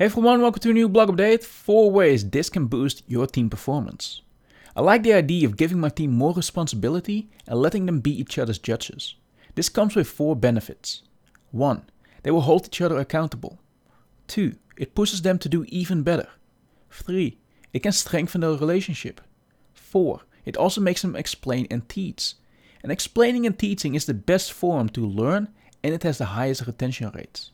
Hey everyone, welcome to a new blog update. 4 ways this can boost your team performance. I like the idea of giving my team more responsibility and letting them be each other's judges. This comes with 4 benefits. 1. They will hold each other accountable. 2. It pushes them to do even better. 3. It can strengthen their relationship. 4. It also makes them explain and teach. And explaining and teaching is the best form to learn and it has the highest retention rates.